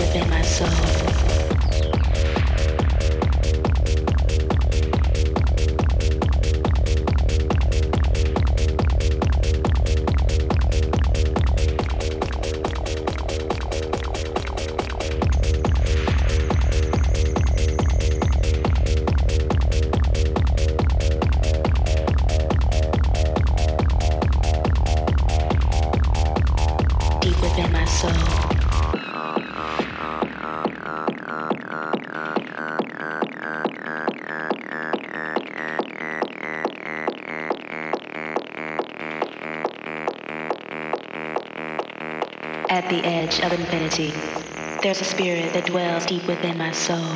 the edge of infinity. There's a spirit that dwells deep within my soul.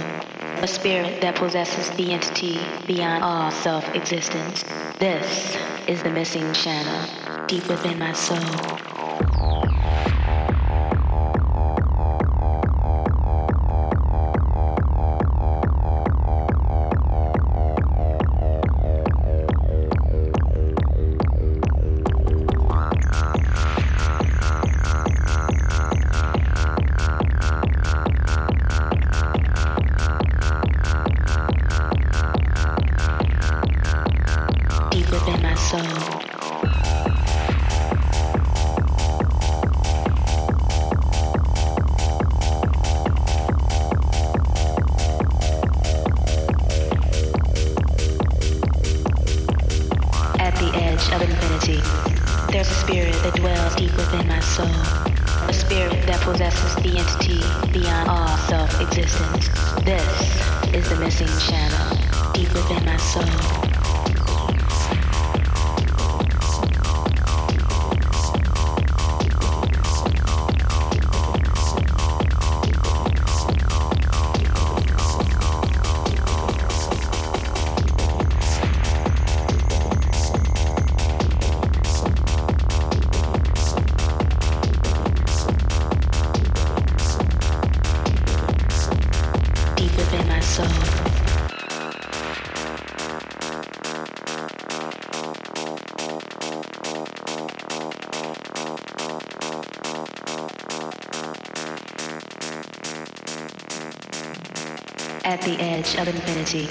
A spirit that possesses the entity beyond all self-existence. This is the missing channel deep within my soul. At the edge of infinity,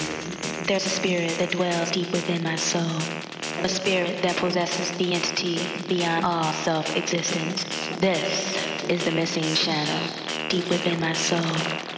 there's a spirit that dwells deep within my soul. A spirit that possesses the entity beyond all self-existence. This is the missing shadow deep within my soul.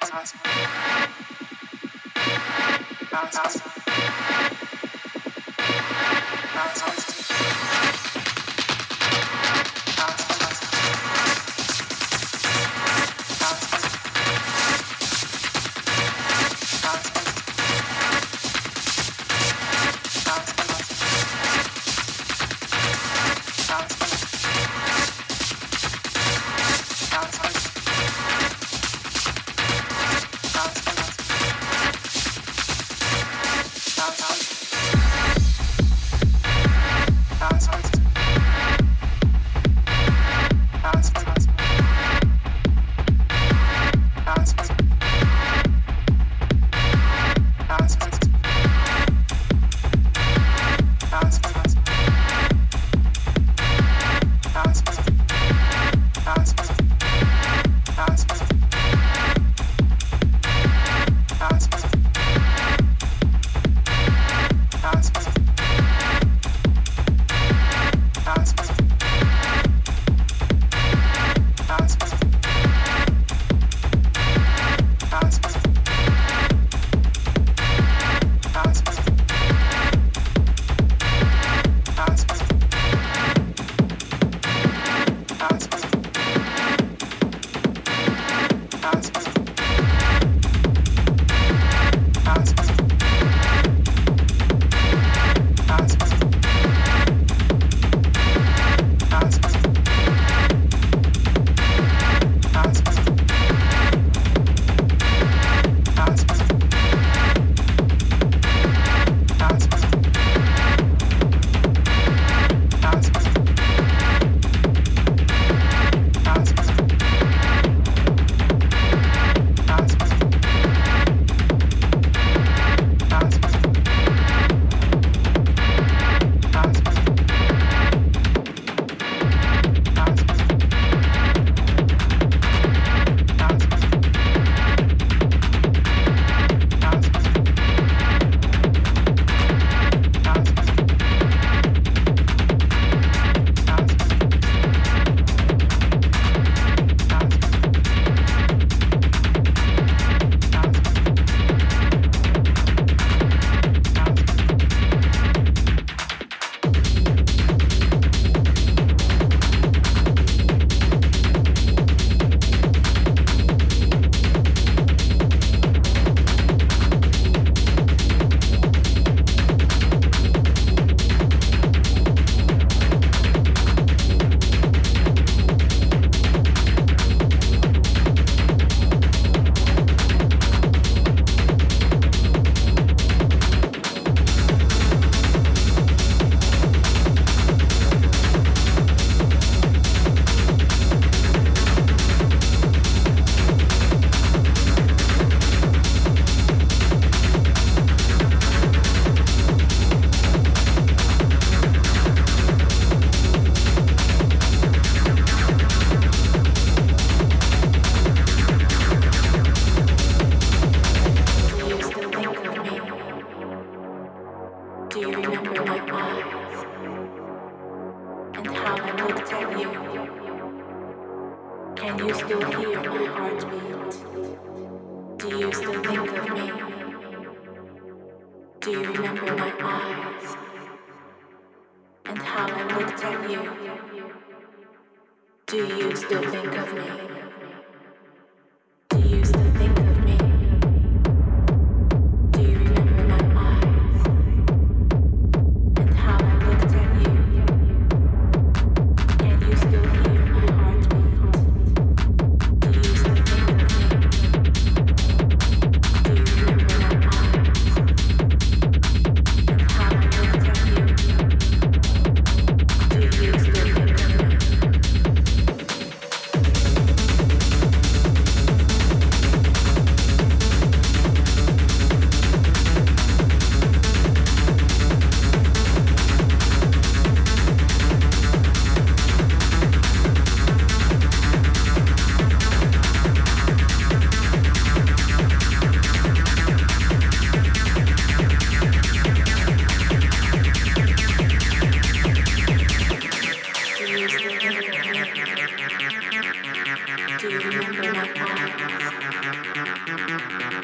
Cosmos.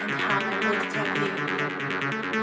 in common with technique.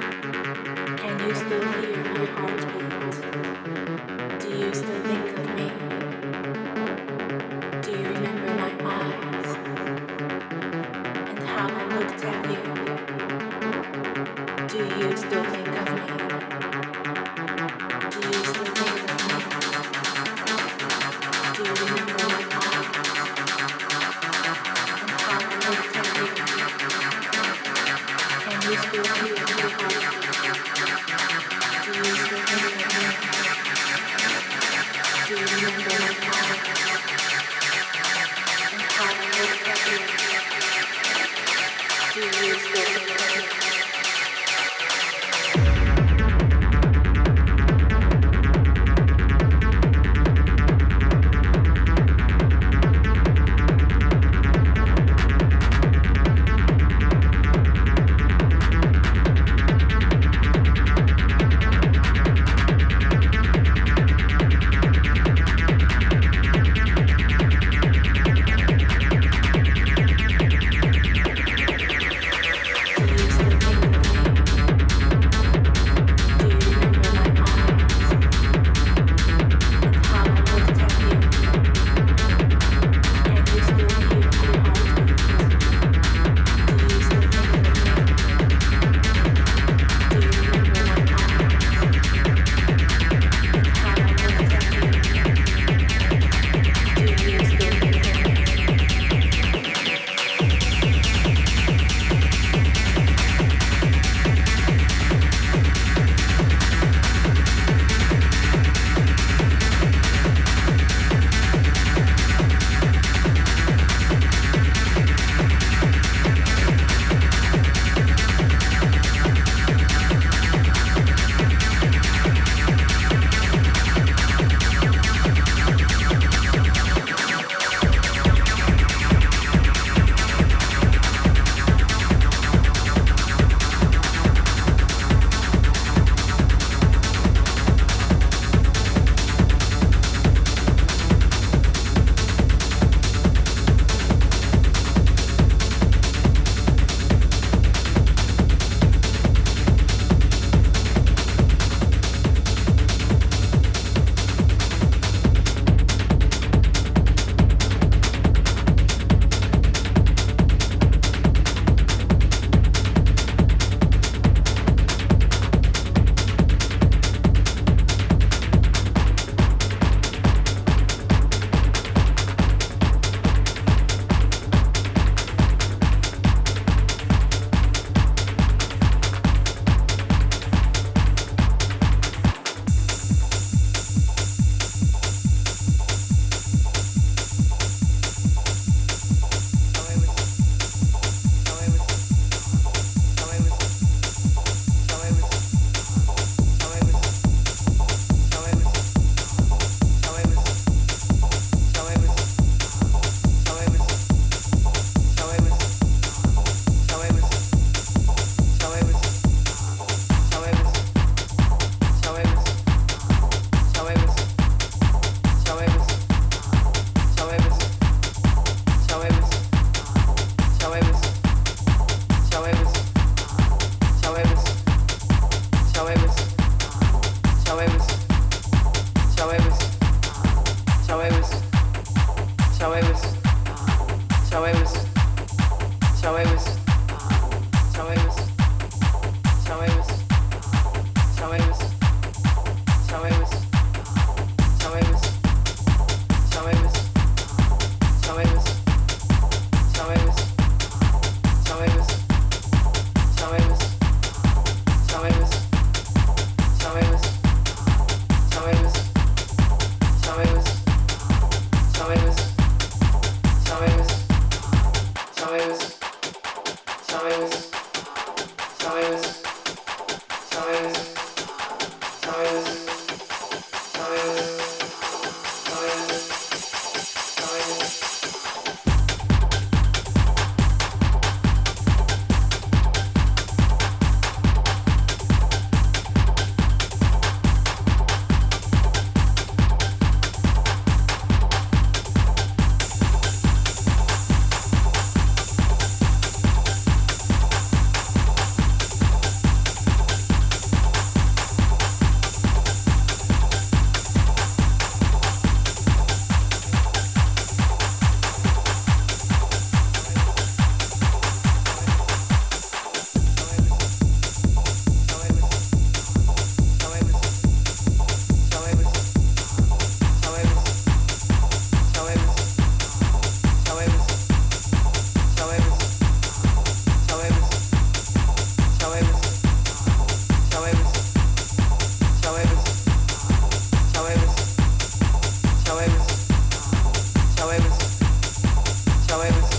saber